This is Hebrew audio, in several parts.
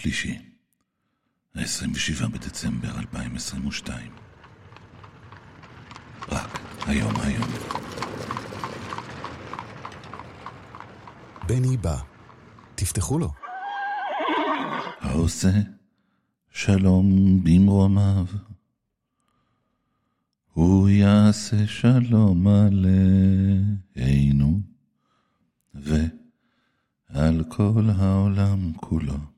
שלישי, ה-27 בדצמבר 2022. רק היום היום. בני בא. תפתחו לו. העושה שלום במרומיו. הוא יעשה שלום עלינו ועל כל העולם כולו.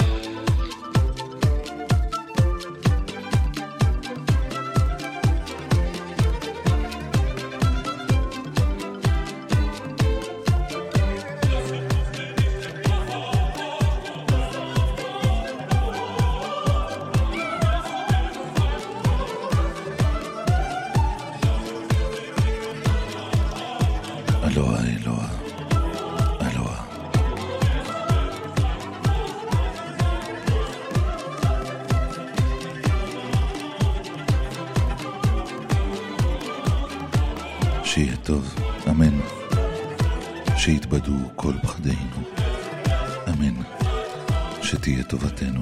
שתהיה טובתנו,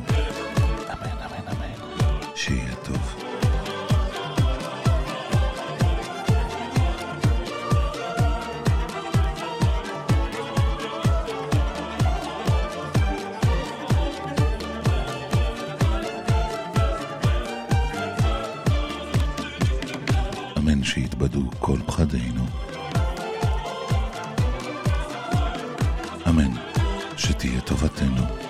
אמן, אמן, אמן. שיהיה טוב. אמן שיתבדו כל פחדינו. אמן שתהיה טובתנו.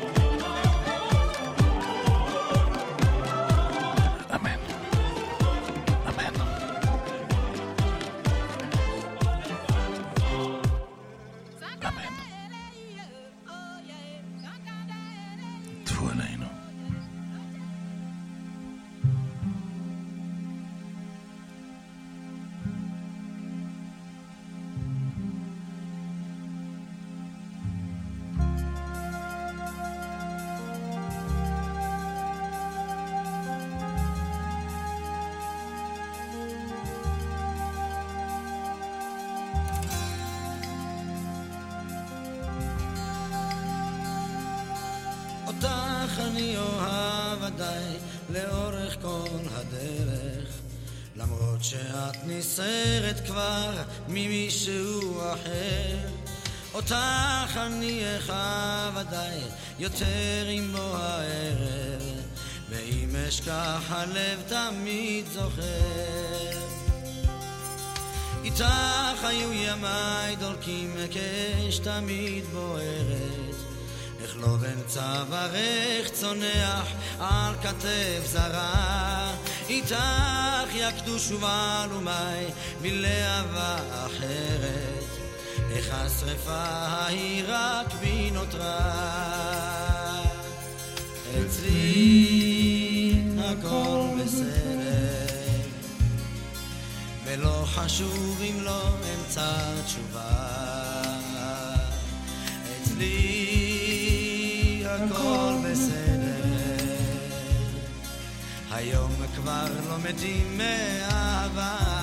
יותר עם בוא הערב ואם אשכח הלב תמיד זוכר. איתך היו ימיי דולקים כאש תמיד בוערת איך לא בין צווארך צונח על כתף זרה. איתך יקדו שוב אלומי מלהבה אחרת איך השרפה ההיא רק בי נותרה אצלי הכל בסדר. ולא חשוב אם לא אמצא תשובה. אצלי הכל בסדר. היום כבר לא מתים מאהבה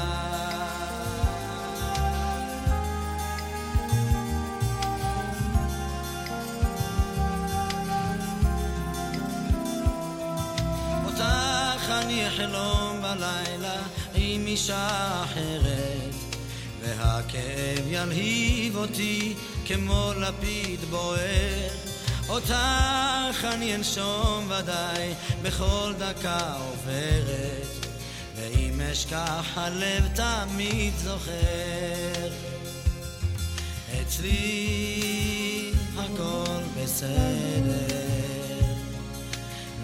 אחלום בלילה עם אישה אחרת והכאב ילהיב אותי כמו לפיד בוער. אותך אני אנשום ודאי בכל דקה עוברת ואם אשכח הלב תמיד זוכר. אצלי הכל בסדר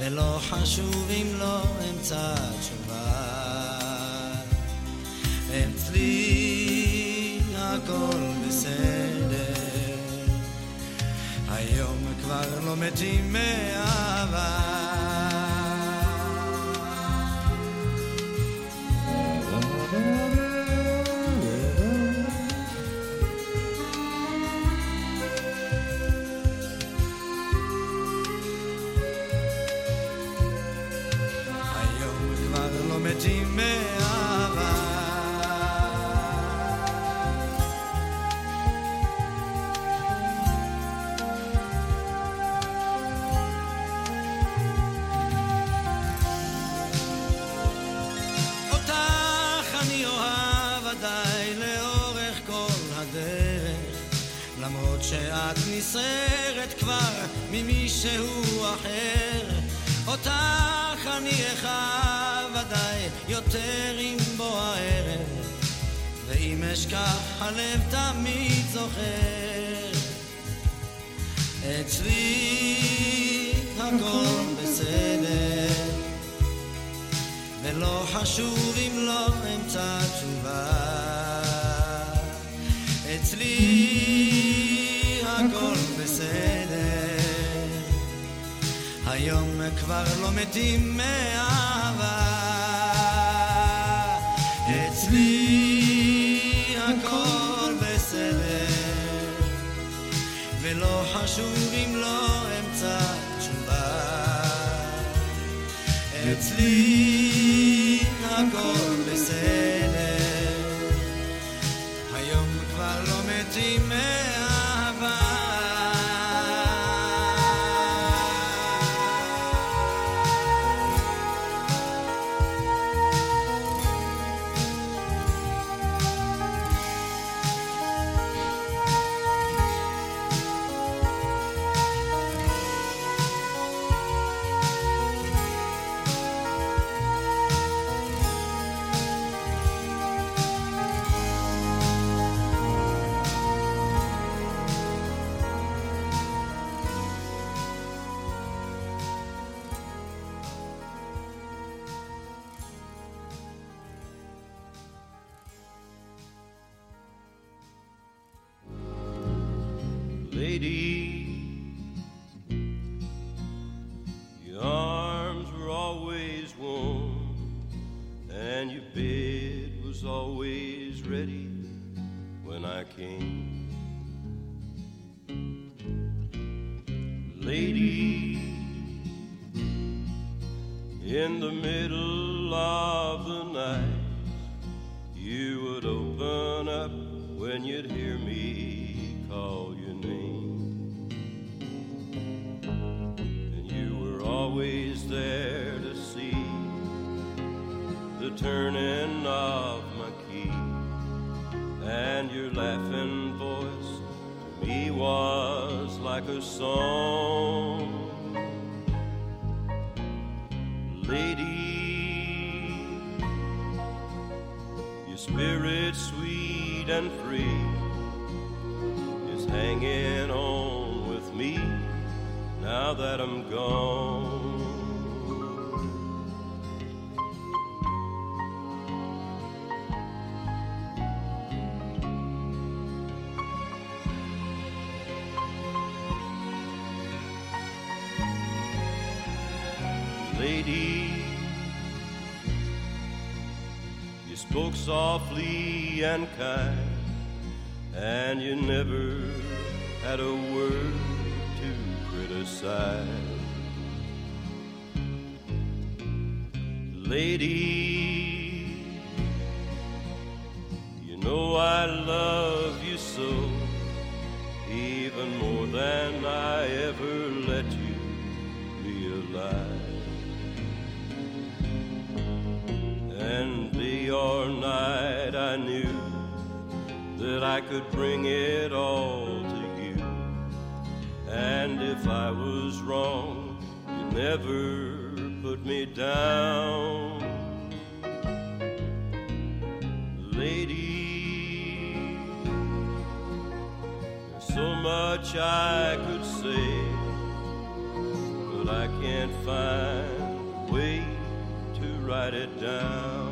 ולא חשוב אם לא אמצא תשובה. אצלי הכל בסדר. היום כבר לא מתים מאהבה. מתים נסערת כבר ממישהו אחר. אותך אני אחב עדיין יותר עם בוא הערב ואם אשכח הלב תמיד זוכר. אצלי הכל בסדר ולא חשוב אם לא אמצא תשובה. אצלי היום כבר לא מתים מאהבה. אצלי הכל בסדר ולא חשוב אם לא אמצא תשובה. אצלי in the middle of the night, you would open up when you'd hear me call your name. And you were always there to see the turning of my key. And your laughing voice to me was like a song. Spirit sweet and free is hanging on with me now that I'm gone. Softly and kind, and you never had a word to criticize. Lady, you know I love you so, even more than I ever let you realize. That I could bring it all to you. And if I was wrong, you never put me down. Lady, there's so much I could say, but I can't find a way to write it down.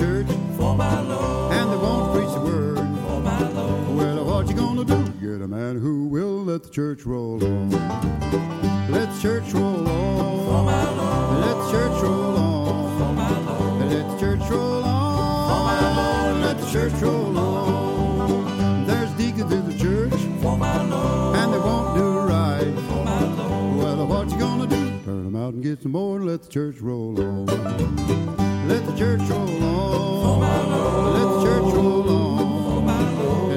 Preachers in the church. And they won't preach the word. for my Lord. Well, what you gonna do? Get a man who will let the church roll on. Let the church roll on. Let the church roll on. Let the church roll on. Let the church roll on. There's deacons in the church. And they won't do right. Well, what you gonna do? Turn them out and get some more and let the church roll on. Let the church roll on. Let the church roll on.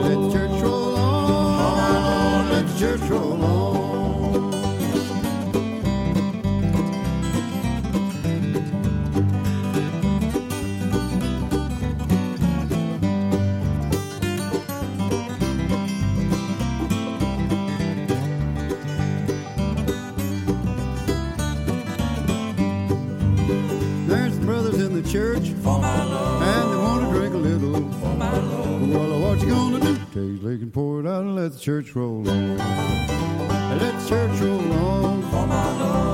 Let the church roll on. Let the church roll. Let church roll on. Let church roll on.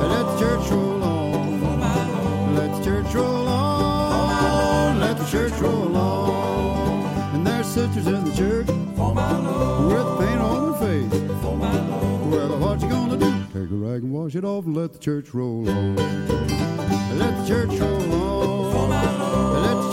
Let the church roll on. Let the church roll on. Let the church roll on. And there's sisters in the church with paint on their face. Well, what you gonna do? Take a rag and wash it off and let the church roll on. Let the church roll on. Let the church roll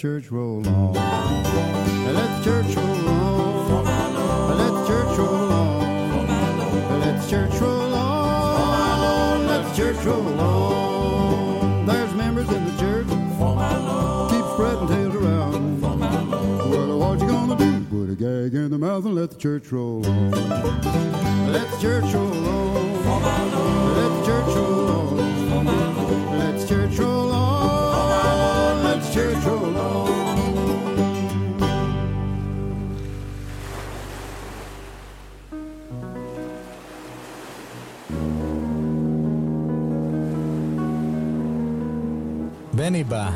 church roll on. Let the church roll on. Let the church roll on. Let the church roll on. Let the church roll on. There's members in the church. Keep spreading tails around. Well, what you gonna do? Put a gag in the mouth and let the church roll on. Let the church roll on. Let the church roll on. Let the church roll on. בני בא,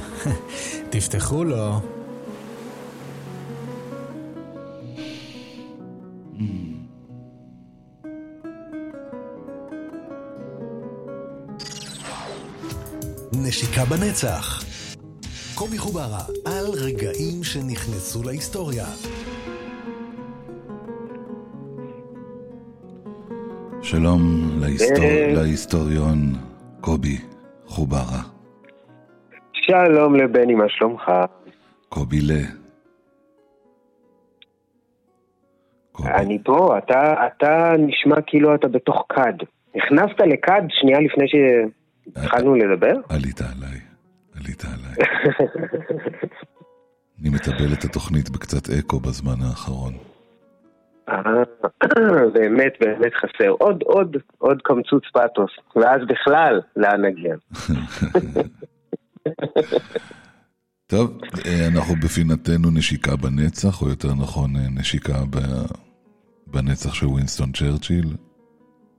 תפתחו לו. נשיקה בנצח. קובי חוברה על רגעים שנכנסו להיסטוריה. שלום להיסטור... אה. להיסטוריון קובי חוברה. שלום לבני, מה שלומך? קובילה. קובי. אני פה, אתה, אתה נשמע כאילו אתה בתוך כד. נכנסת לכד שנייה לפני שהתחלנו לדבר? עלית עליי, עלית עליי. אני מטבל את התוכנית בקצת אקו בזמן האחרון. אה, באמת, באמת חסר. עוד, עוד, עוד קמצוץ פתוס, ואז בכלל, לאן נגיע? טוב, אה, אנחנו בפינתנו נשיקה בנצח, או יותר נכון אה, נשיקה. בנצח של ווינסטון צ'רצ'יל.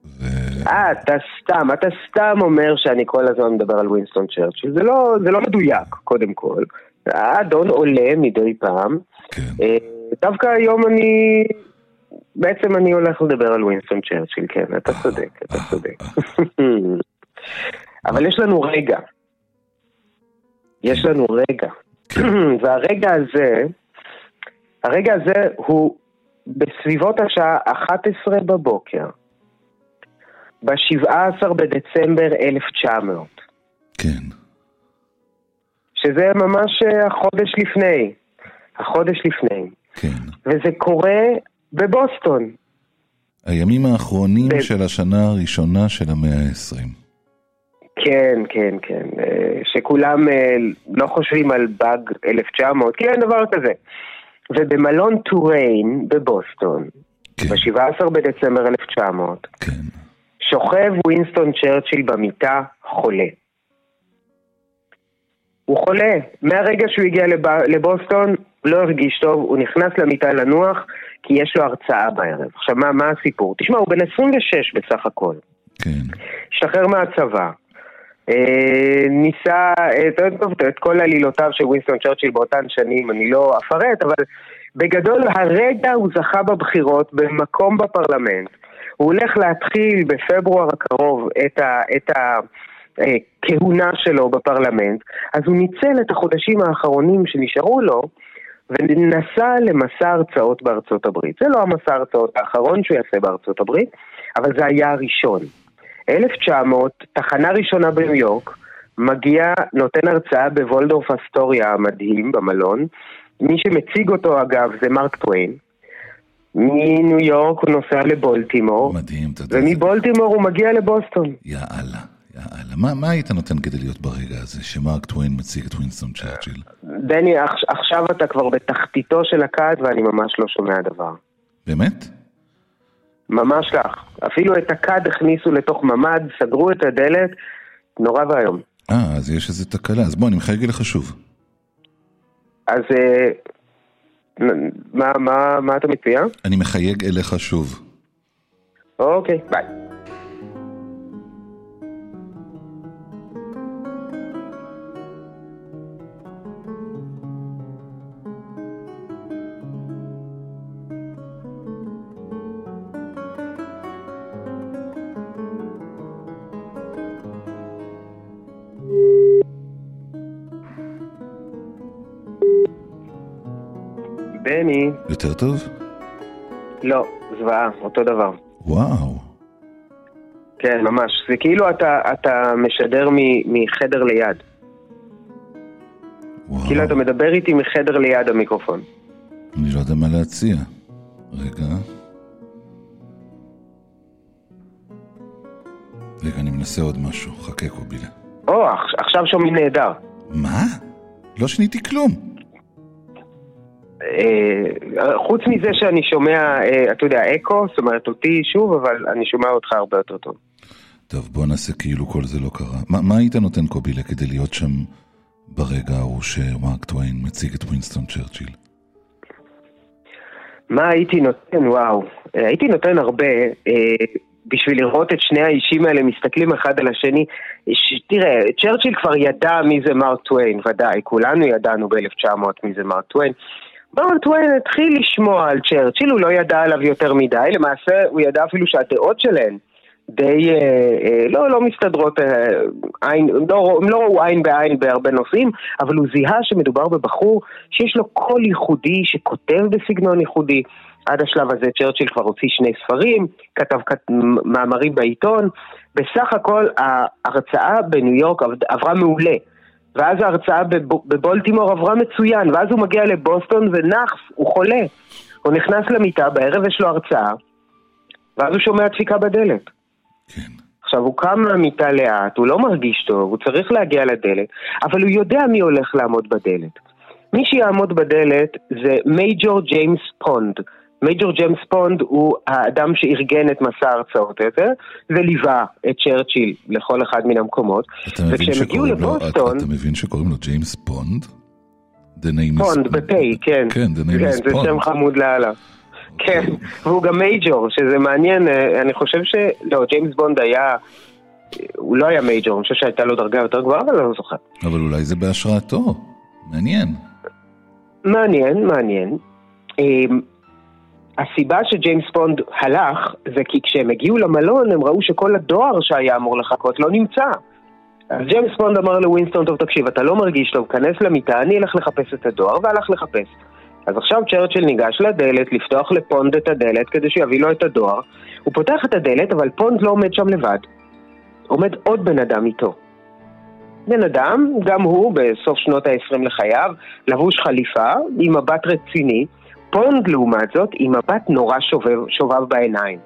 ו... אה, אתה סתם, אתה סתם אומר שאני כל הזמן מדבר על ווינסטון צ'רצ'יל. זה לא, זה לא מדויק, קודם כל. האדון עולה מדי פעם. כן, אה, דווקא היום אני... בעצם אני הולך לדבר על ווינסטון צ'רצ'יל, כן, אתה צודק, אתה צודק. אבל יש לנו רגע. יש לנו רגע. כן. והרגע הזה, הרגע הזה הוא בסביבות השעה 11 בבוקר, ב-17 בדצמבר 1900, כן, שזה ממש אה, החודש לפני. החודש לפני. כן. וזה קורה בבוסטון. הימים האחרונים ב- של השנה הראשונה של המאה ה-20. כן, כן, כן. אה, שכולם אה, לא חושבים על באג 1900, כי אין דבר כזה. ובמלון טוריין בבוסטון, כן, ב-17 בדצמבר 1900, כן. שוכב ווינסטון צ'רצ'יל במיטה חולה. הוא חולה. מהרגע שהוא הגיע לב... לבוסטון, לא הרגיש טוב, הוא נכנס למיטה לנוח, כי יש לו הרצאה בערב. עכשיו, מה, מה הסיפור? תשמע, הוא בן 26 בסך הכל. כן, השתחרר מהצבא. אה, ניסה את, טוב, את כל עלילותיו של ווינסטון צ'רצ'יל באותן שנים, אני לא אפרט, אבל בגדול הרגע הוא זכה בבחירות במקום בפרלמנט. הוא הולך להתחיל בפברואר הקרוב את ה... את ה אה, כהונה שלו בפרלמנט, אז הוא ניצל את החודשים האחרונים שנשארו לו ונסע למסע הרצאות בארצות הברית. זה לא המסע ההרצאות האחרון שהוא יעשה בארצות הברית, אבל זה היה הראשון. 1900, תחנה ראשונה בניו יורק, מגיע, נותן הרצאה בוולדורף אסטוריה המדהים במלון. מי שמציג אותו אגב זה מרק טוויין. מניו יורק הוא נוסע לבולטימור, מדהים, אתה יודע. ומבולטימור הוא מגיע לבוסטון. יאללה, יאללה. מה, מה היית נותן כדי להיות ברגע הזה, שמרק טוויין מציג את ווינסטון צ'רצ'יל? דני, עכ- עכשיו אתה כבר בתחתיתו של הכד ואני ממש לא שומע דבר. באמת? ממש כך. אפילו את הכד הכניסו לתוך ממ"ד, סגרו את הדלת, נורא ואיום. אה, אז יש איזה תקלה. אז בוא, אני מחייג לך שוב. אז אה, מה, מה, מה אתה מציע? אני מחייג אליך שוב. אוקיי, ביי. יותר טוב? לא, זוועה, אותו דבר. וואו. כן, ממש. זה כאילו אתה, אתה משדר מ- מחדר ליד. וואו. כאילו אתה מדבר איתי מחדר ליד המיקרופון. אני לא יודע מה להציע. רגע. רגע, אני מנסה עוד משהו. חכה קובילה. או, עכ- עכשיו שומעים נהדר. מה? לא שיניתי כלום. אה, חוץ מזה שאני שומע, אה, אתה יודע, אקו, זאת אומרת אותי שוב, אבל אני שומע אותך הרבה יותר טוב. טוב, בוא נעשה כאילו כל זה לא קרה. מה, מה היית נותן קובילה כדי להיות שם ברגע ההוא שמרק טוויין מציג את ווינסטון צ'רצ'יל? מה הייתי נותן? וואו. אה, הייתי נותן הרבה אה, בשביל לראות את שני האישים האלה מסתכלים אחד על השני. ש, תראה, צ'רצ'יל כבר ידע מי זה מרק טוויין, ודאי, כולנו ידענו ב-1900 מי זה מרק טוויין. מרק טוויין התחיל לשמוע על צ'רצ'יל, הוא לא ידע עליו יותר מדי, למעשה הוא ידע אפילו שהדעות שלהן די אה, אה, לא, לא מסתדרות, אה, עין, לא, הם לא ראו עין בעין בהרבה נושאים, אבל הוא זיהה שמדובר בבחור שיש לו קול ייחודי, שכותב בסגנון ייחודי. עד השלב הזה צ'רצ'יל כבר הוציא שני ספרים, כתב כת- מאמרים בעיתון. בסך הכל ההרצאה בניו יורק עברה מעולה. ואז ההרצאה בב- בבולטימור עברה מצוין, ואז הוא מגיע לבוסטון ונח, הוא חולה. הוא נכנס למיטה, בערב יש לו הרצאה, ואז הוא שומע דפיקה בדלת. כן. עכשיו, הוא קם מהמיטה לאט, הוא לא מרגיש טוב, הוא צריך להגיע לדלת, אבל הוא יודע מי הולך לעמוד בדלת. מי שיעמוד בדלת זה מייג'ור ג'יימס פונד. מייג'ור ג'יימס פונד הוא האדם שארגן את מסע ההרצאות הזה, וליווה את צ'רצ'יל לכל אחד מן המקומות. וכשהם הגיעו לבוסטון, אתה מבין שקוראים לו ג'יימס פונד? The name is- פונד, בפיי, כן. כן, the name כן, is זה. שם חמוד לאללה. כן, והוא גם מייג'ור, שזה מעניין, אה, אני חושב ש... לא, ג'יימס בונד היה... הוא לא היה מייג'ור, אני חושב שהייתה לו דרגה יותר גבוהה, אבל אני לא זוכר. אבל אולי זה בהשראתו. מעניין. מעניין, מעניין. הסיבה שג'יימס פונד הלך, זה כי כשהם הגיעו למלון הם ראו שכל הדואר שהיה אמור לחכות לא נמצא. אז ג'יימס פונד אמר לווינסטון, טוב תקשיב, אתה לא מרגיש טוב, כנס למיטה, אני אלך לחפש את הדואר, והלך לחפש. אז עכשיו צ'רצ'יל ניגש לדלת, לפתוח לפונד את הדלת כדי שיביא לו את הדואר. הוא פותח את הדלת, אבל פונד לא עומד שם לבד. עומד עוד בן אדם איתו. בן אדם, גם הוא בסוף שנות ה-20 לחייו, לבוש חליפה, עם מבט רציני, פונד לעומת זאת, עם מבט נורא שובב, שובב בעיניים.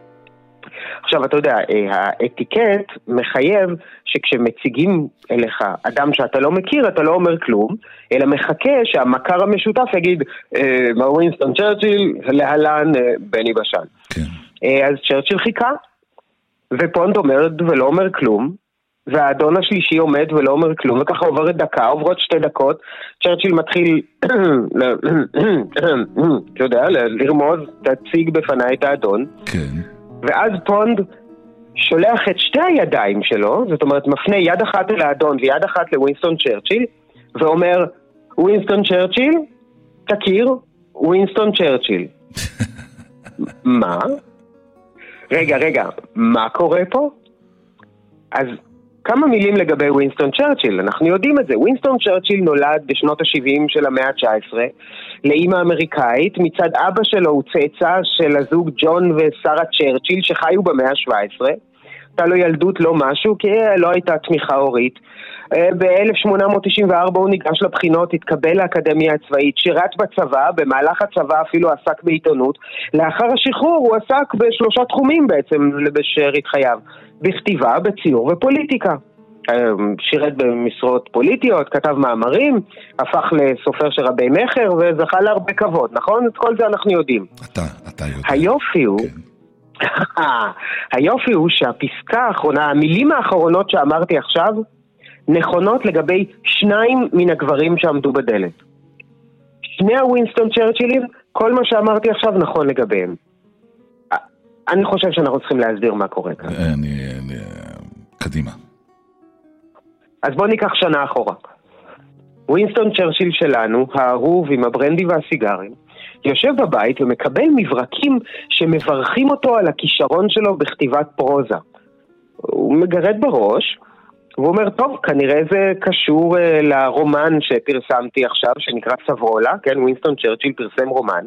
עכשיו, אתה יודע, אה, האטיקט מחייב שכשמציגים אליך אדם שאתה לא מכיר, אתה לא אומר כלום, אלא מחכה שהמכר המשותף יגיד, מר ווינסטון צ'רצ'יל, להלן אה, בני בשן. כן. אה, אז צ'רצ'יל חיכה, ופונד עומד ולא אומר כלום, והאדון השלישי עומד ולא אומר כלום, וככה עוברת דקה, עוברות שתי דקות, צ'רצ'יל מתחיל, אתה יודע, לרמוז, תציג בפניי את האדון, כן. ואז פונד שולח את שתי הידיים שלו, זאת אומרת מפנה יד אחת אל האדון ויד אחת לווינסטון צ'רצ'יל, ואומר, ווינסטון צ'רצ'יל, תכיר, ווינסטון צ'רצ'יל. מה? רגע, רגע, מה קורה פה? אז כמה מילים לגבי ווינסטון צ'רצ'יל, אנחנו יודעים את זה. ווינסטון צ'רצ'יל נולד בשנות ה-70 של המאה ה-19 לאימא אמריקאית, מצד אבא שלו הוא צאצא של הזוג ג'ון ושרה צ'רצ'יל שחיו במאה ה-17. הייתה לו ילדות לא משהו, כי לא הייתה תמיכה הורית. אה, ב-1894 הוא ניגש לבחינות, התקבל לאקדמיה הצבאית, שירת בצבא, במהלך הצבא אפילו עסק בעיתונות. לאחר השחרור הוא עסק בשלושה תחומים בעצם בשארית חייו, בכתיבה, בציור ופוליטיקה. אה, שירת במשרות פוליטיות, כתב מאמרים, הפך לסופר של רבי מכר וזכה להרבה כבוד, נכון? את כל זה אנחנו יודעים. אתה, אתה יודע. היופי הוא, כן. היופי הוא שהפסקה האחרונה, המילים האחרונות שאמרתי עכשיו, נכונות לגבי שניים מן הגברים שעמדו בדלת. שני הווינסטון צ'רצ'ילים, כל מה שאמרתי עכשיו נכון לגביהם. אני חושב שאנחנו צריכים להסביר מה קורה כאן. אני, אני, קדימה. אז בואו ניקח שנה אחורה. ווינסטון צ'רצ'יל שלנו, האהוב עם הברנדי והסיגרים, יושב בבית ומקבל מברקים שמברכים אותו על הכישרון שלו בכתיבת פרוזה. הוא מגרד בראש, והוא אומר, טוב, כנראה זה קשור אה, לרומן שפרסמתי עכשיו, שנקרא סברולה, כן, ווינסטון צ'רצ'יל פרסם רומן,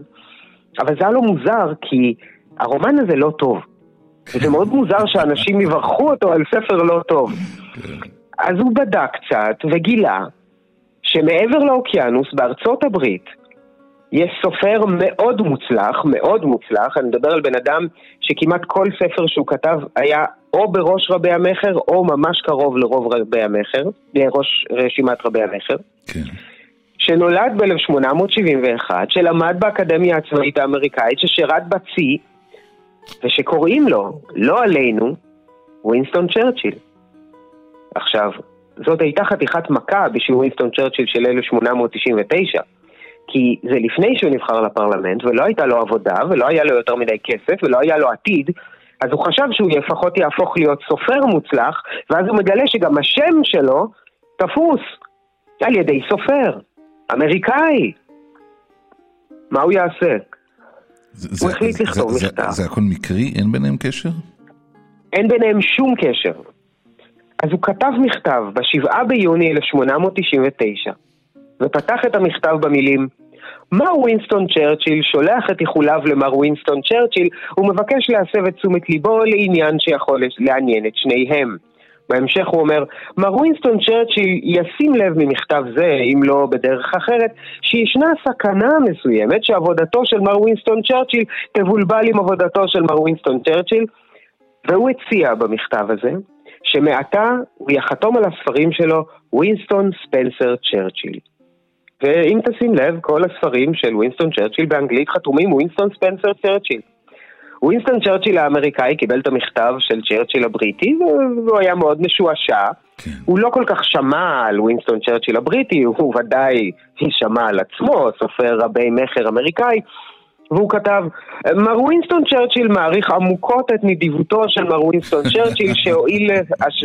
אבל זה היה לו מוזר, כי הרומן הזה לא טוב. וזה מאוד מוזר שאנשים יברכו אותו על ספר לא טוב. אז הוא בדק קצת וגילה שמעבר לאוקיינוס, בארצות הברית, יש סופר מאוד מוצלח, מאוד מוצלח, אני מדבר על בן אדם שכמעט כל ספר שהוא כתב היה או בראש רבי המכר או ממש קרוב לרוב רבי המכר, לראש רשימת רבי המכר, כן. שנולד ב-1871, שלמד באקדמיה הצבאית האמריקאית, ששירת בצי, ושקוראים לו, לא עלינו, ווינסטון צ'רצ'יל. עכשיו, זאת הייתה חתיכת מכה בשביל ווינסטון צ'רצ'יל של 1899, כי זה לפני שהוא נבחר לפרלמנט, ולא הייתה לו עבודה, ולא היה לו יותר מדי כסף, ולא היה לו עתיד, אז הוא חשב שהוא לפחות יהפוך להיות סופר מוצלח, ואז הוא מגלה שגם השם שלו תפוס על ידי סופר, אמריקאי. מה הוא יעשה? זה, הוא החליט זה- לכתוב זה- מכתב. זה הכל מקרי? אין ביניהם קשר? אין ביניהם שום קשר. אז הוא כתב מכתב ב-7 ביוני 1899, ופתח את המכתב במילים מר ווינסטון צ'רצ'יל שולח את איחוליו למר ווינסטון צ'רצ'יל ומבקש להסב את תשומת ליבו לעניין שיכול לעניין את שניהם. בהמשך הוא אומר, מר ווינסטון צ'רצ'יל ישים לב ממכתב זה, אם לא בדרך אחרת, שישנה סכנה מסוימת שעבודתו של מר ווינסטון צ'רצ'יל תבולבל עם עבודתו של מר ווינסטון צ'רצ'יל, והוא הציע במכתב הזה, שמעתה הוא יחתום על הספרים שלו ווינסטון ספנסר צ'רצ'יל. ואם תשים לב, כל הספרים של ווינסטון צ'רצ'יל באנגלית חתומים ווינסטון ספנסר צ'רצ'יל. ווינסטון צ'רצ'יל האמריקאי קיבל את המכתב של צ'רצ'יל הבריטי והוא היה מאוד משועשע. כן. הוא לא כל כך שמע על ווינסטון צ'רצ'יל הבריטי, הוא ודאי שמע על עצמו, סופר רבי מכר אמריקאי. והוא כתב, מר ווינסטון צ'רצ'יל מעריך עמוקות את נדיבותו של מר ווינסטון צ'רצ'יל שהואיל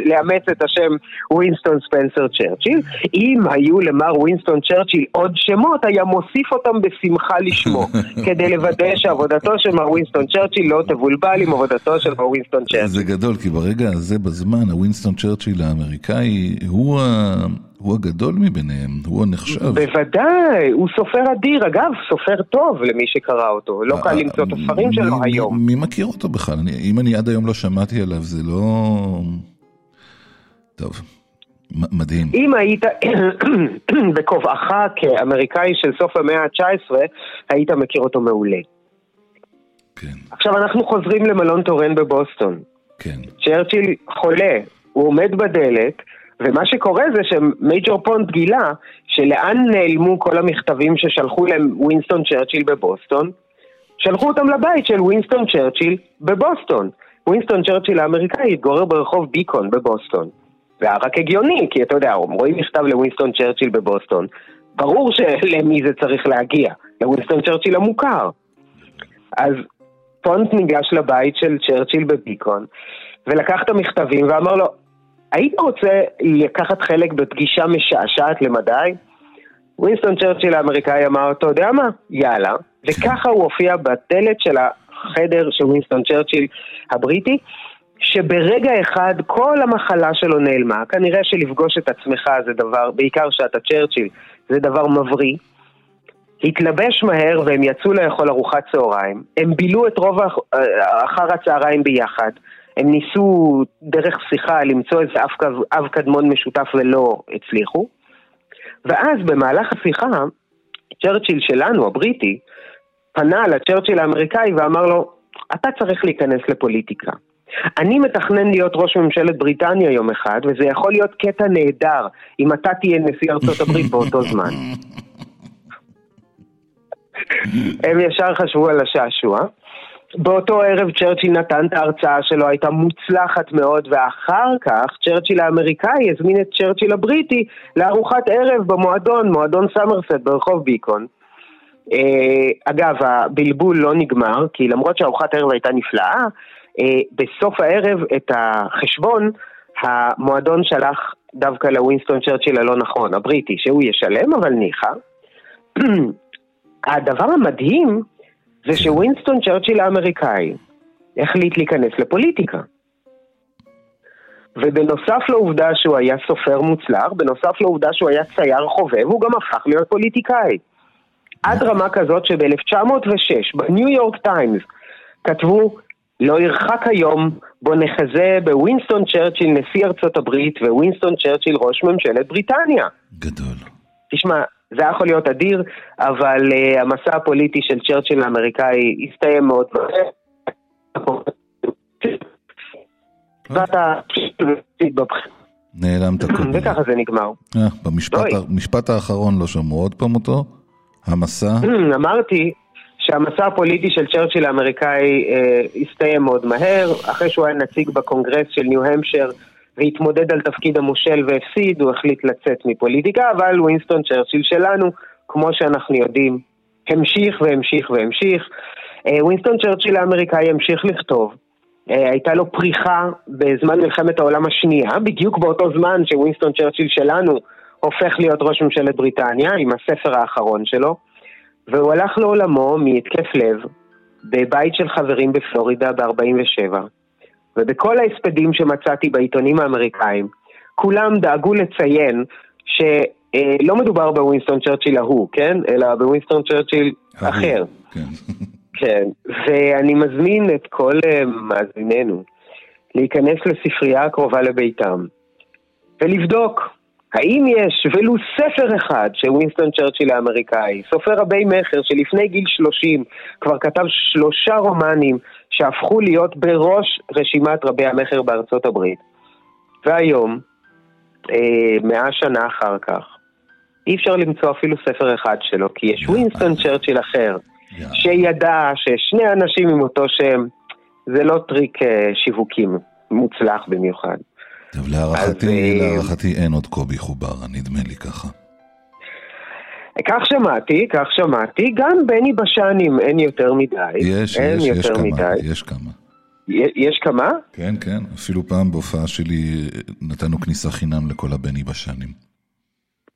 לאמץ את השם ווינסטון ספנסר צ'רצ'יל. אם היו למר ווינסטון צ'רצ'יל עוד שמות, היה מוסיף אותם בשמחה לשמו, כדי לוודא שעבודתו של מר ווינסטון צ'רצ'יל לא תבולבל עם עבודתו של מר ווינסטון צ'רצ'יל. זה גדול, כי ברגע הזה בזמן, הווינסטון צ'רצ'יל האמריקאי הוא. הוא הגדול מביניהם, הוא הנחשב. בוודאי, הוא סופר אדיר, אגב, סופר טוב למי שקרא אותו, לא קל למצוא את הספרים שלו היום. מי, מכיר אותו בכלל? אם אני עד היום לא שמעתי עליו, זה לא... טוב, מדהים. אם היית בכובעך כאמריקאי של סוף המאה ה-19, היית מכיר אותו מעולה. כן, עכשיו אנחנו חוזרים למלון טוריין בבוסטון. כן. צ'רצ'יל חולה, הוא עומד בדלת, ומה שקורה זה שמייג'ור פונד גילה לאן נעלמו כל המכתבים ששלחו להם ווינסטון צ'רצ'יל בבוסטון? שלחו אותם לבית של ווינסטון צ'רצ'יל בבוסטון. ווינסטון צ'רצ'יל האמריקאי התגורר ברחוב ביקון בבוסטון. זה היה רק הגיוני, כי אתה יודע, רואים מכתב לווינסטון צ'רצ'יל בבוסטון, ברור שלמי זה צריך להגיע, לווינסטון צ'רצ'יל המוכר. אז פונד ניגש לבית של צ'רצ'יל בביקון, ולקח את המכתבים ואמר לו, היית רוצה לקחת חלק בפגישה משעשעת למדי? ווינסטון צ'רצ'יל האמריקאי אמר, אתה יודע מה? יאללה. וככה הוא הופיע בדלת של החדר של ווינסטון צ'רצ'יל הבריטי, שברגע אחד כל המחלה שלו נעלמה. כנראה שלפגוש את עצמך זה דבר, בעיקר שאתה צ'רצ'יל, זה דבר מבריא. התלבש מהר והם יצאו לאכול ארוחת צהריים. הם בילו את רוב האח- אחר הצהריים ביחד. הם ניסו דרך שיחה למצוא איזה אב, אב קדמון משותף ולא הצליחו. ואז במהלך השיחה, צ'רצ'יל שלנו, הבריטי, פנה לצ'רצ'יל האמריקאי ואמר לו, אתה צריך להיכנס לפוליטיקה. אני מתכנן להיות ראש ממשלת בריטניה יום אחד, וזה יכול להיות קטע נהדר אם אתה תהיה נשיא ארצות הברית באותו זמן. הם ישר חשבו על השעשוע. באותו ערב צ'רצ'יל נתן את ההרצאה שלו, הייתה מוצלחת מאוד, ואחר כך צ'רצ'יל האמריקאי הזמין את צ'רצ'יל הבריטי לארוחת ערב במועדון, מועדון סמרסט ברחוב ביקון. אה, אגב, הבלבול לא נגמר, כי למרות שארוחת הערב הייתה נפלאה, אה, בסוף הערב את החשבון, המועדון שלח דווקא לווינסטון צ'רצ'יל הלא נכון, הבריטי, שהוא ישלם, אבל ניחא. הדבר המדהים זה שווינסטון צ'רצ'יל האמריקאי החליט להיכנס לפוליטיקה. ובנוסף לעובדה שהוא היה סופר מוצלח, בנוסף לעובדה שהוא היה צייר חובב, הוא גם הפך להיות פוליטיקאי. עד רמה כזאת שב-1906 בניו יורק טיימס כתבו לא ירחק היום בו נחזה בווינסטון צ'רצ'יל נשיא ארצות הברית ווינסטון צ'רצ'יל ראש ממשלת בריטניה. גדול. תשמע, זה היה יכול להיות אדיר, אבל אה, המסע הפוליטי של צ'רצ'יל האמריקאי הסתיים מאוד. ואתה נעלמת כל וככה זה נגמר. אה, במשפט האחרון לא שמעו עוד פעם אותו? המסע? אמרתי שהמסע הפוליטי של צ'רצ'יל האמריקאי אה, הסתיים מאוד מהר, אחרי שהוא היה נציג בקונגרס של ניו-המפשייר והתמודד על תפקיד המושל והפסיד, הוא החליט לצאת מפוליטיקה, אבל ווינסטון צ'רצ'יל שלנו, כמו שאנחנו יודעים, המשיך והמשיך והמשיך. אה, ווינסטון צ'רצ'יל האמריקאי המשיך לכתוב. אה, הייתה לו פריחה בזמן מלחמת העולם השנייה, בדיוק באותו זמן שווינסטון צ'רצ'יל שלנו הופך להיות ראש ממשלת בריטניה עם הספר האחרון שלו, והוא הלך לעולמו מהתקף לב בבית של חברים בפלורידה ב-47. ובכל ההספדים שמצאתי בעיתונים האמריקאים, כולם דאגו לציין שלא מדובר בווינסטון צ'רצ'יל ההוא, כן? אלא בווינסטון צ'רצ'יל אחר. כן. כן, ואני מזמין את כל אה, מאזיננו להיכנס לספרייה הקרובה לביתם ולבדוק האם יש ולו ספר אחד שווינסטון צ'רצ'יל האמריקאי, סופר רבי מכר שלפני גיל 30 כבר כתב שלושה רומנים שהפכו להיות בראש רשימת רבי המכר בארצות הברית. והיום, אה, מאה שנה אחר כך, אי אפשר למצוא אפילו ספר אחד שלו, כי יש ווינסטון צ'רצ'יל אחר, יא. שידע ששני אנשים עם אותו שם, זה לא טריק אה, שיווקים מוצלח במיוחד. טוב, להערכתי, אז, אה, להערכתי אין עוד קובי חוברה, נדמה לי ככה. כך שמעתי, כך שמעתי, גם בני בשנים אין יותר מדי. יש, אין יש, יש כמה, מדי. יש כמה. יש כמה? כן, כן, אפילו פעם בהופעה שלי אה, נתנו כניסה חינם לכל הבני בשנים.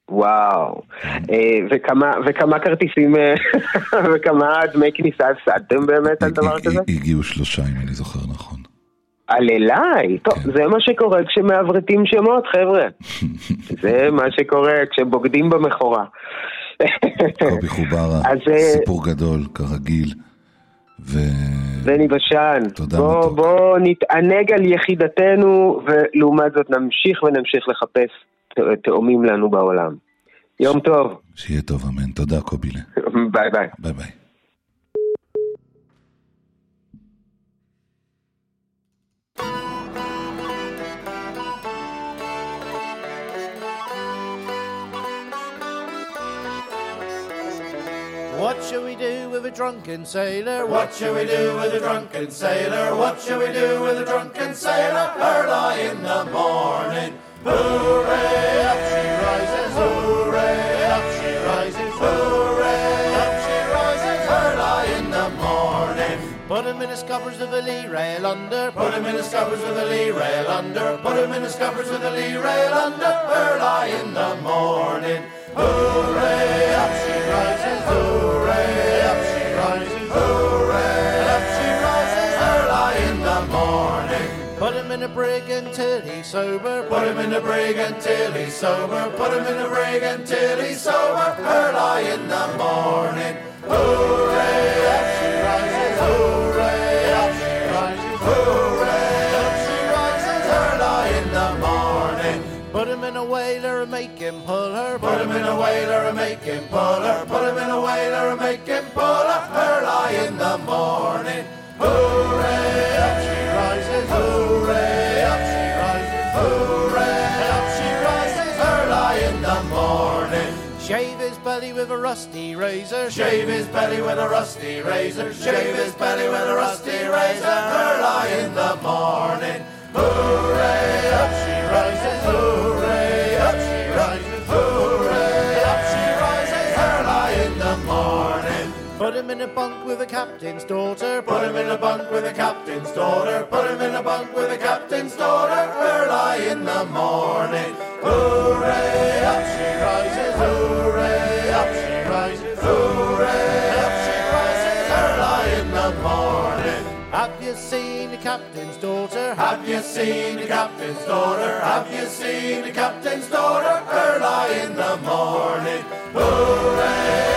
וואו. כן. אה, וכמה, וכמה כרטיסים, אה, וכמה דמי כניסה הפסדתם באמת על דבר כזה? הג- הגיעו שלושה, אם אני זוכר נכון. על אליי? טוב, כן. זה מה שקורה כשמעברתים שמות, חבר'ה. זה מה שקורה כשבוגדים במכורה. קובי חוברה, אה, סיפור גדול, כרגיל. ו... בני בשן, בוא. בוא נתענג על יחידתנו, ולעומת זאת נמשיך ונמשיך לחפש תאומים לנו בעולם. יום טוב, שיהיה טוב, אמן. תודה, קובילה. ביי ביי. ביי ביי. What shall we do with a drunken sailor? What shall we do with a drunken sailor? What shall we do with a drunken sailor? Early in the morning. Hooray, up she rises, hooray, up she rises, hooray, up she rises, early in the morning. Put him in the scuppers with the lee rail under, put him in the scuppers with the lee rail under, put him in the scuppers with the lee rail under, early in the morning. Hooray, up she rises, hooray, brig until he's sober, put him in a brig until he's sober, put him in a brig until he's sober, early in the morning. Hooray, up she rises, hooray, up she rises, hooray, up she rises, early in the morning. Put him in a whaler and make him pull her. Put him in a whaler and make him pull her. Put him in a whaler and make him pull her. Early in the morning. Hooray, up she rises. Hooray, Shave his belly with a rusty razor. Shave his belly with a rusty razor. Shave his belly with a rusty razor. Early in the morning. Hooray, up she rises. Hooray, up she rises. Hooray, up she rises. Early in the morning. Put him in a bunk with a captain's daughter. Put him in a bunk with a captain's daughter. Put him in a bunk with a captain's daughter. Early in the morning. Seen the captain's daughter? Have you seen the captain's daughter? Have you seen the captain's daughter? Early in the morning. Hooray,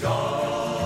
God.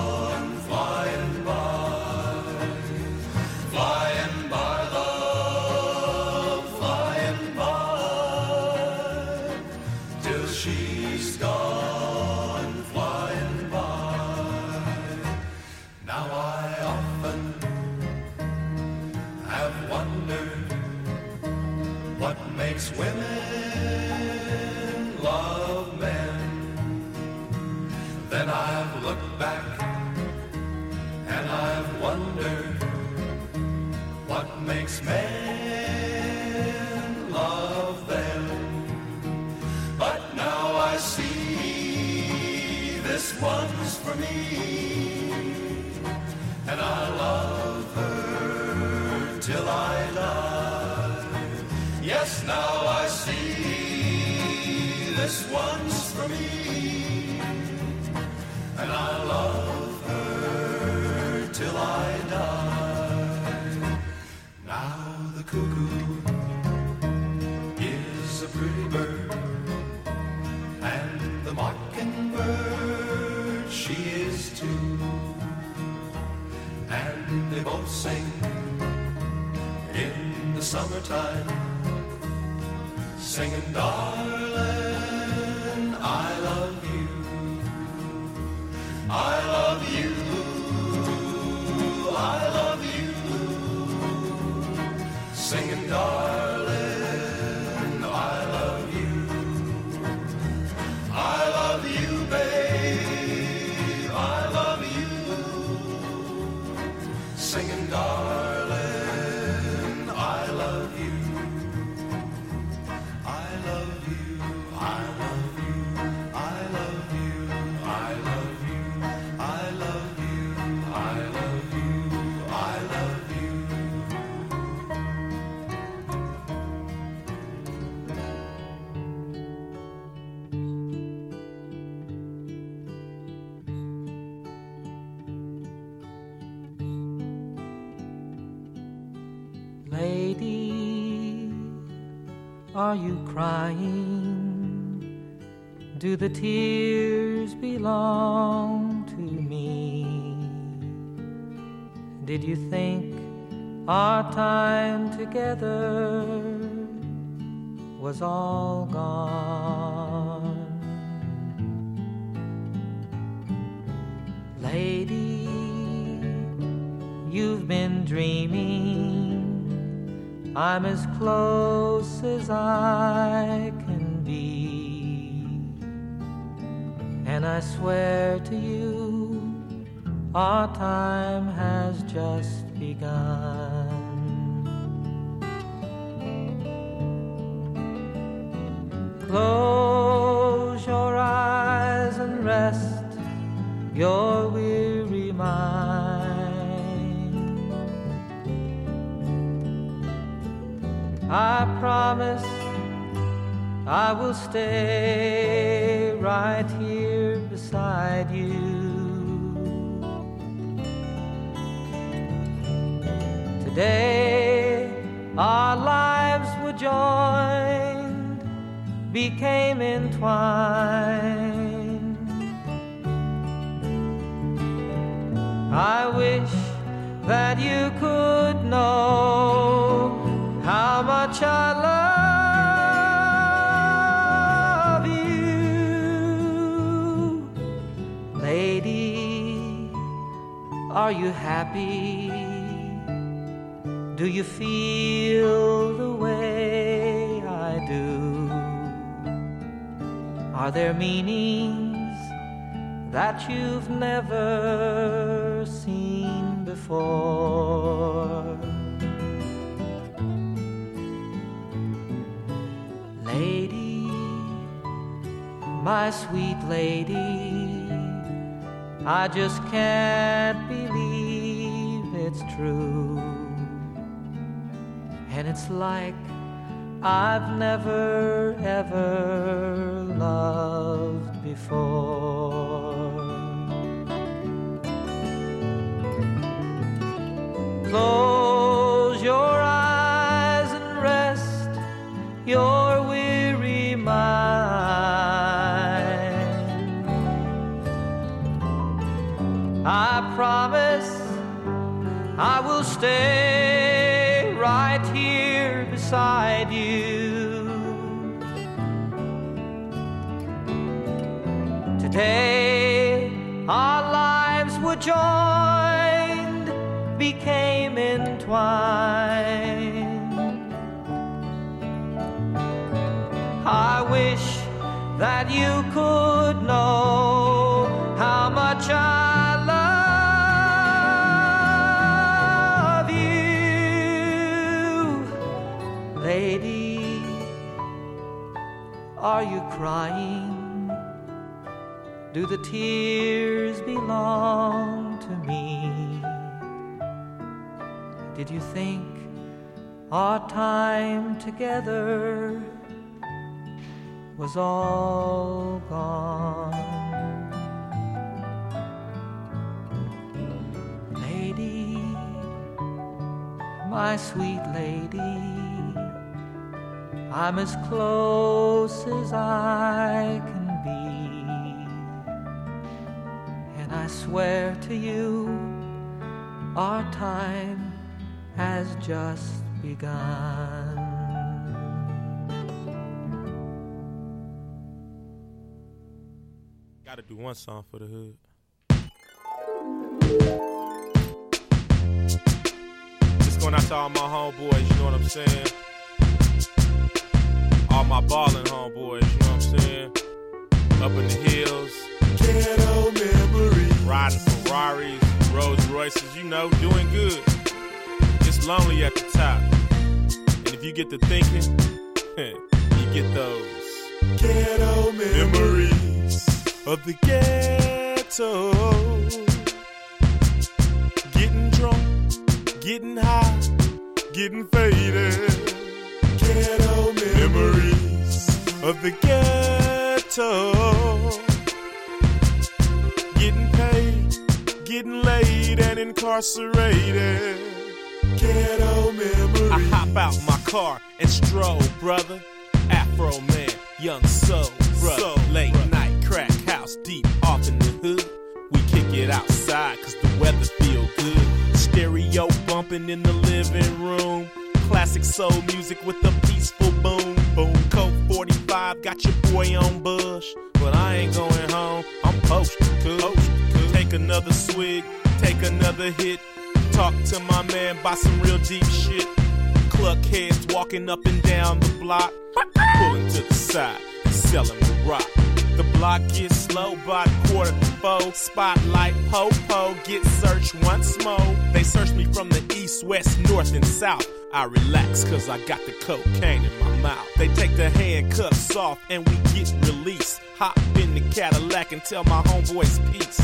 I die. Now the cuckoo. Is a pretty bird, and the mockingbird she is too, and they both sing in the summertime, singing, darling, are you crying? Do the tears belong to me? Did you think our time together was all gone? I'm as close as I can be. And I swear to you, our time has just begun. Close promise I will stay right here beside you. Today, our lives were joined, became entwined. I wish that you could know are you happy? Do you feel the way I do? Are there meanings that you've never seen before? Lady, my sweet lady, I just can't believe true. And it's like I've never ever loved before. Close your eyes and rest your weary mind. I promise I will stay right here beside you. Today, our lives were joined, became entwined. I wish that you could know how much I Are you crying? Do the tears belong to me? Did you think our time together was all gone? Lady, my sweet lady, I'm as close as I can be. And I swear to you, our time has just begun. Gotta do one song for the hood. Just going out to all my homeboys, you know what I'm saying? My ballin' homeboys, you know what I'm saying? Up in the hills. Ghetto memories. Riding Ferraris, Rolls Royces, you know, doing good. It's lonely at the top. And if you get to thinking, you get those ghetto memories of the ghetto. Getting drunk, getting high, getting faded. Ghetto memories of the ghetto. Getting paid, getting laid, and incarcerated. Ghetto memories. I hop out my car and stroll, brother. Afro man, young soul, brother. Late night, crack house, deep off in the hood. We kick it outside cause the weather feel good. Stereo bumping in the living room. Classic soul music with a peaceful boom. Boom, Coke 45, got your boy on bush. But I ain't going home, I'm posted, cool. Take another swig, take another hit. Talk to my man about some real deep shit. Cluck heads walking up and down the block. Pulling to the side, selling the rock. The block gets slow by quarter to four. Spotlight, po-po, get searched once more. They search me from the east, west, north, and south. I relax cause I got the cocaine in my mouth. They take the handcuffs off and we get released. Hop in the Cadillac and tell my homeboys peace.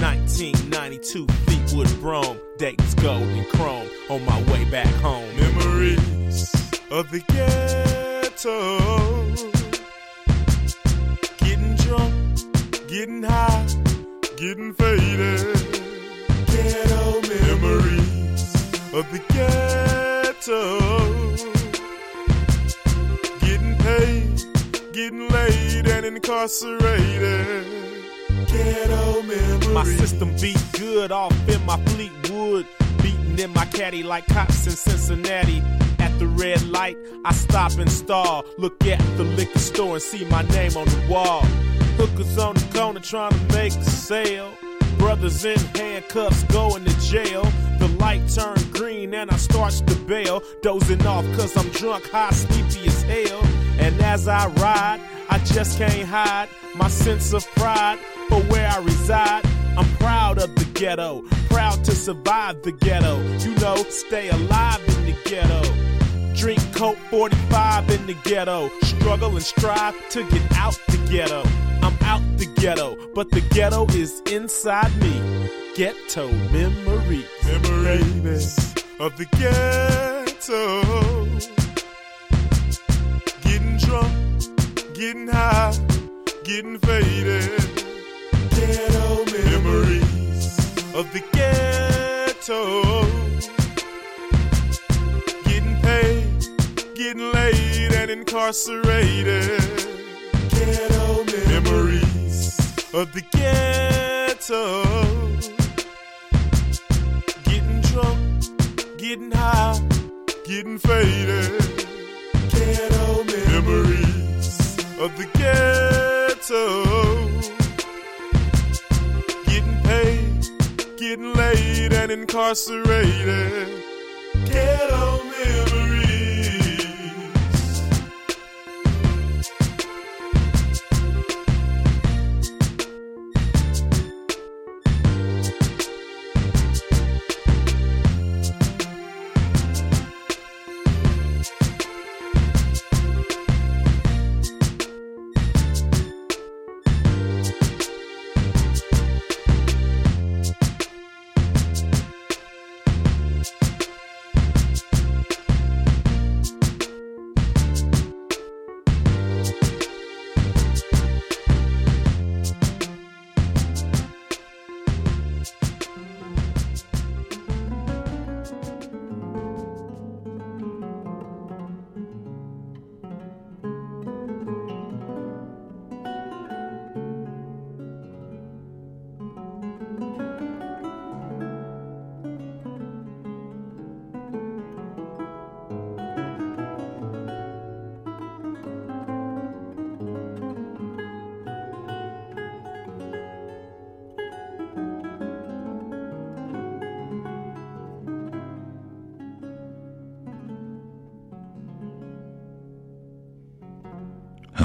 1992 Fleetwood Brougham, Dayton's gold and chrome on my way back home. Memories of the ghetto. Getting drunk, getting high, getting faded. Of the ghetto. Getting paid, getting laid, and incarcerated. Ghetto memories. My system beat good off in my Fleetwood. Beating in my caddy like cops in Cincinnati. At the red light, I stop and stall. Look at the liquor store and see my name on the wall. Hookers on the corner trying to make a sale. Brothers in handcuffs going to jail. The light turned green and I starts to bail. Dozing off cause I'm drunk, high, sleepy as hell. And as I ride, I just can't hide my sense of pride for where I reside. I'm proud of the ghetto, proud to survive the ghetto. You know, stay alive in the ghetto. Drink Coke 45 in the ghetto. Struggle and strive to get out the ghetto. I'm out the ghetto, but the ghetto is inside me. Ghetto memories, memories of the ghetto. Getting drunk, getting high, getting faded. Ghetto memories of the ghetto. Getting paid, getting laid, and incarcerated. Ghetto memories of the ghetto. Getting high, getting faded. Ghetto memories of the ghetto. Getting paid, getting laid, and incarcerated. Ghetto memories.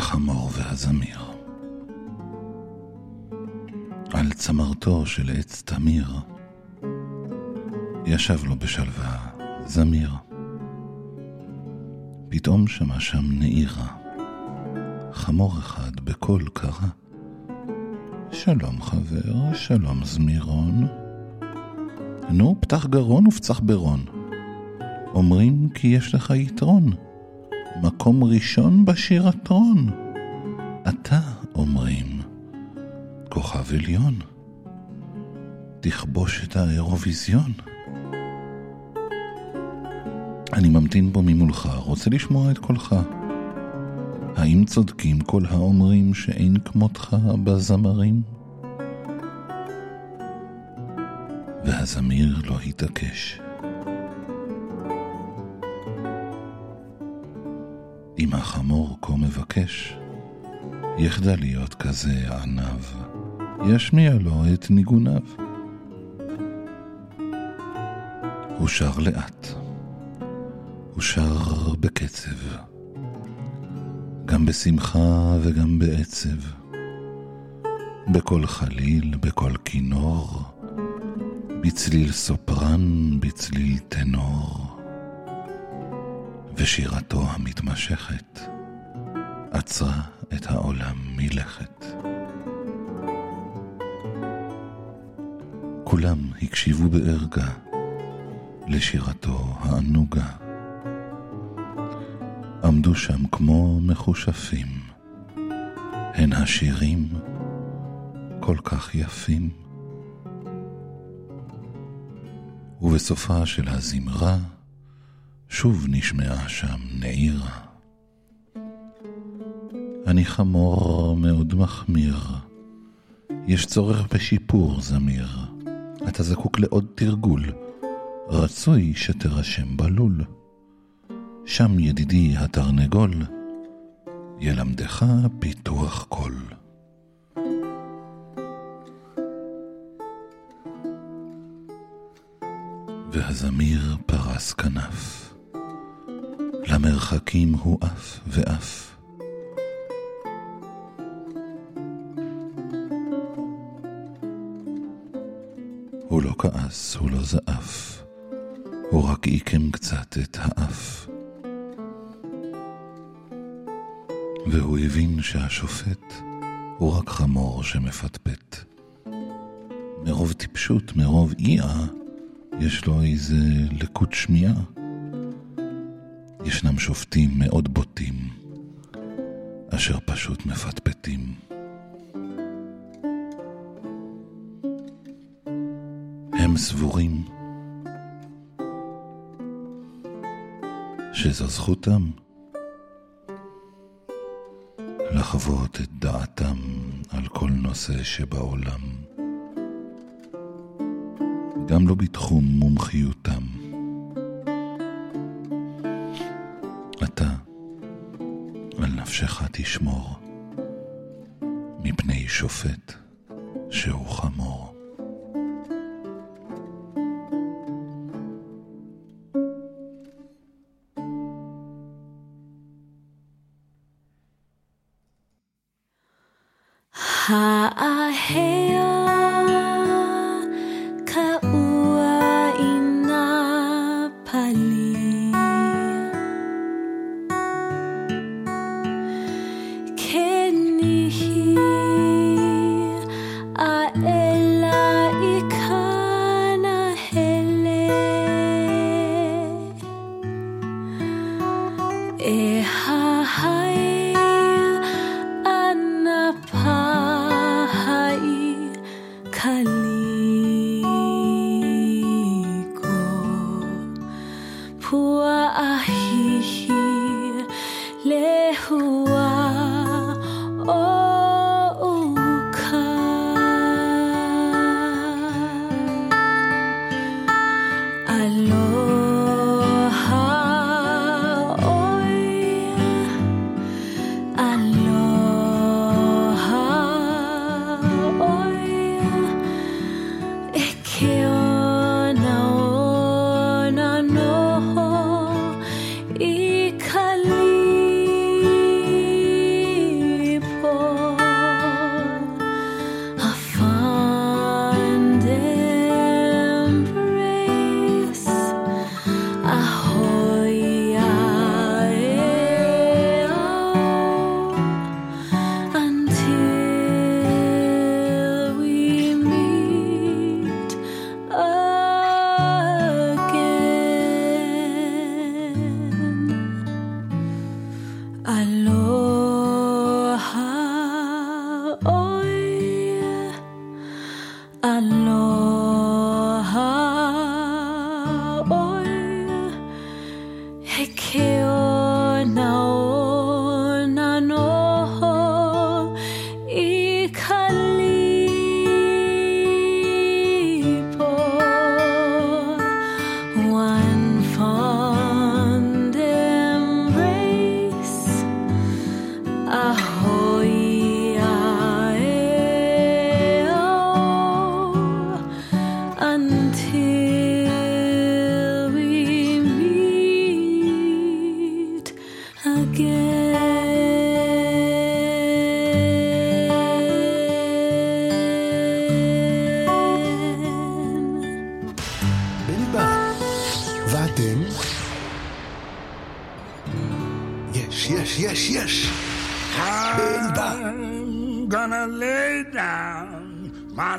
החמור והזמיר. על צמרתו של עץ תמיר ישב לו בשלווה זמיר. פתאום שמע שם נעירה, חמור אחד בקול קרא. שלום חבר, שלום זמירון. נו, פתח גרון ופצח ברון. אומרים כי יש לך יתרון, מקום ראשון בשירתרון. אתה, אומרים, כוכב עליון. תכבוש את האירוויזיון. אני ממתין פה ממולך, רוצה לשמוע את קולך. האם צודקים כל האומרים שאין כמותך בזמרים? והזמיר לא התעקש. אם החמור כה מבקש, יחדל להיות כזה עניו, ישמיע לו את ניגוניו. הוא שר לאט, הוא שר בקצב, גם בשמחה וגם בעצב, בקול חליל, בקול כינור, בצליל סופרן, בצליל טנור. ושירתו המתמשכת עצרה את העולם מלכת. כולם הקשיבו בערגה לשירתו הענוגה. עמדו שם כמו מחושפים, הן השירים כל כך יפים. ובסופה של הזמרה שוב נשמעה שם נעירה. אני חמור מאוד מחמיר, יש צורך בשיפור זמיר. אתה זקוק לעוד תרגול, רצוי שתירשם בלול. שם ידידי התרנגול, ילמדך פיתוח קול. והזמיר פרס כנף. למרחקים הוא עף ועף. הוא לא כעס, הוא לא זעף, הוא רק עיקם קצת את האף. והוא הבין שהשופט הוא רק חמור שמפטפט. מרוב טיפשות, מרוב אי-אה, יש לו איזה לקות שמיעה. ישנם שופטים מאוד בוטים, אשר פשוט מפטפטים. הם סבורים שזו זכותם לחוות את דעתם על כל נושא שבעולם, גם לא בתחום מומחיותם. על נפשך תשמור מפני שופט שהוא חמור.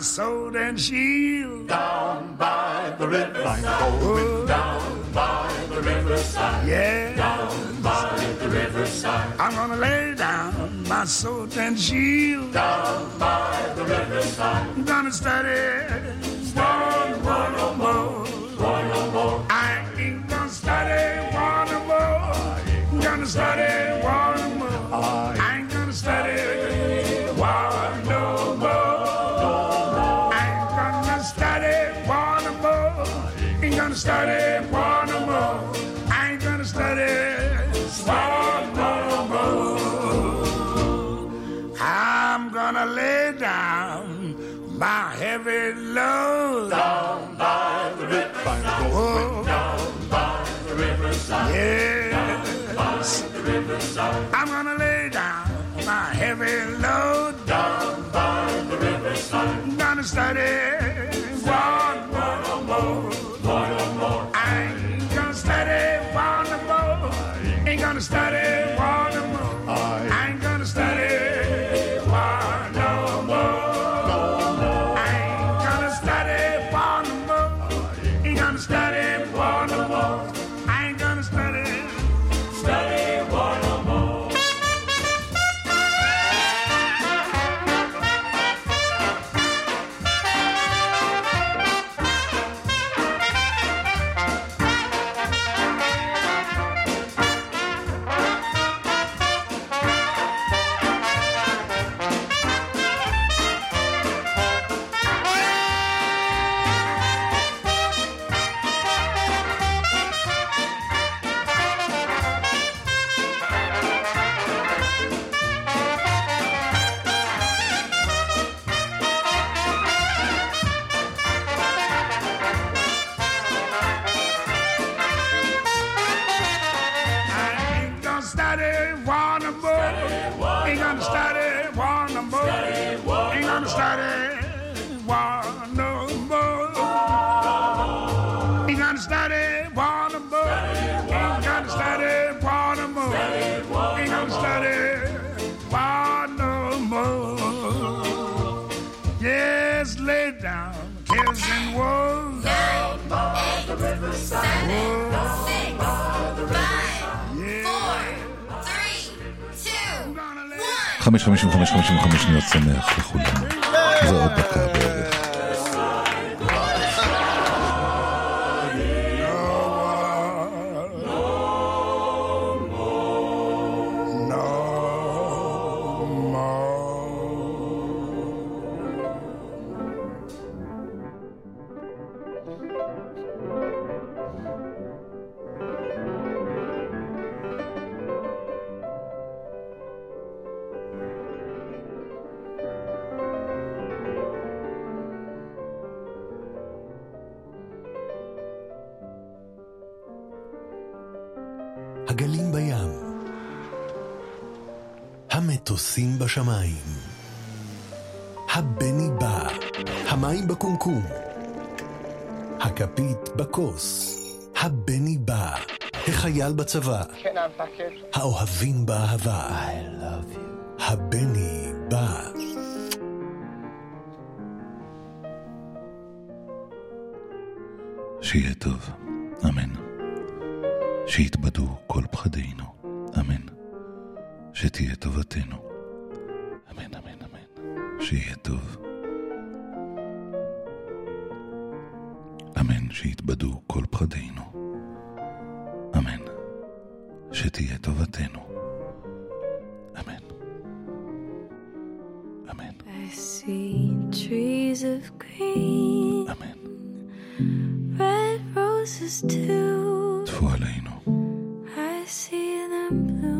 Sword and shield down by the river. Like going oh. down by the riverside. Yeah. Down by the riverside. I'm gonna lay down my sword and shield more. I'm gonna lay down my heavy load down by the river. Oh. Down by the riverside. Yes. Riverside. I'm gonna lay down my heavy load down by the riverside. I'm gonna study one more. Study one more. I ain't gonna study Yes, lay down cares and woes. Down by the riverside. חמש חמישים וחמש חמישים וחמש שניות שמח לכולם. זה עוד דקה המים בקומקום. הכפית בכוס. הבני בא. החייל בצבא. האוהבים באהבה. I love you. הבני בא. שיהיה טוב, אמן. שיתבדו כל פחדינו, אמן. שתהיה טובתנו, אמן, אמן, אמן. שיהיה טוב. שיתבדו כל פחדינו, אמן. שתהיה טובתנו, אמן. אמן. see trees of green, red roses too. טפו עלינו. I see them bloom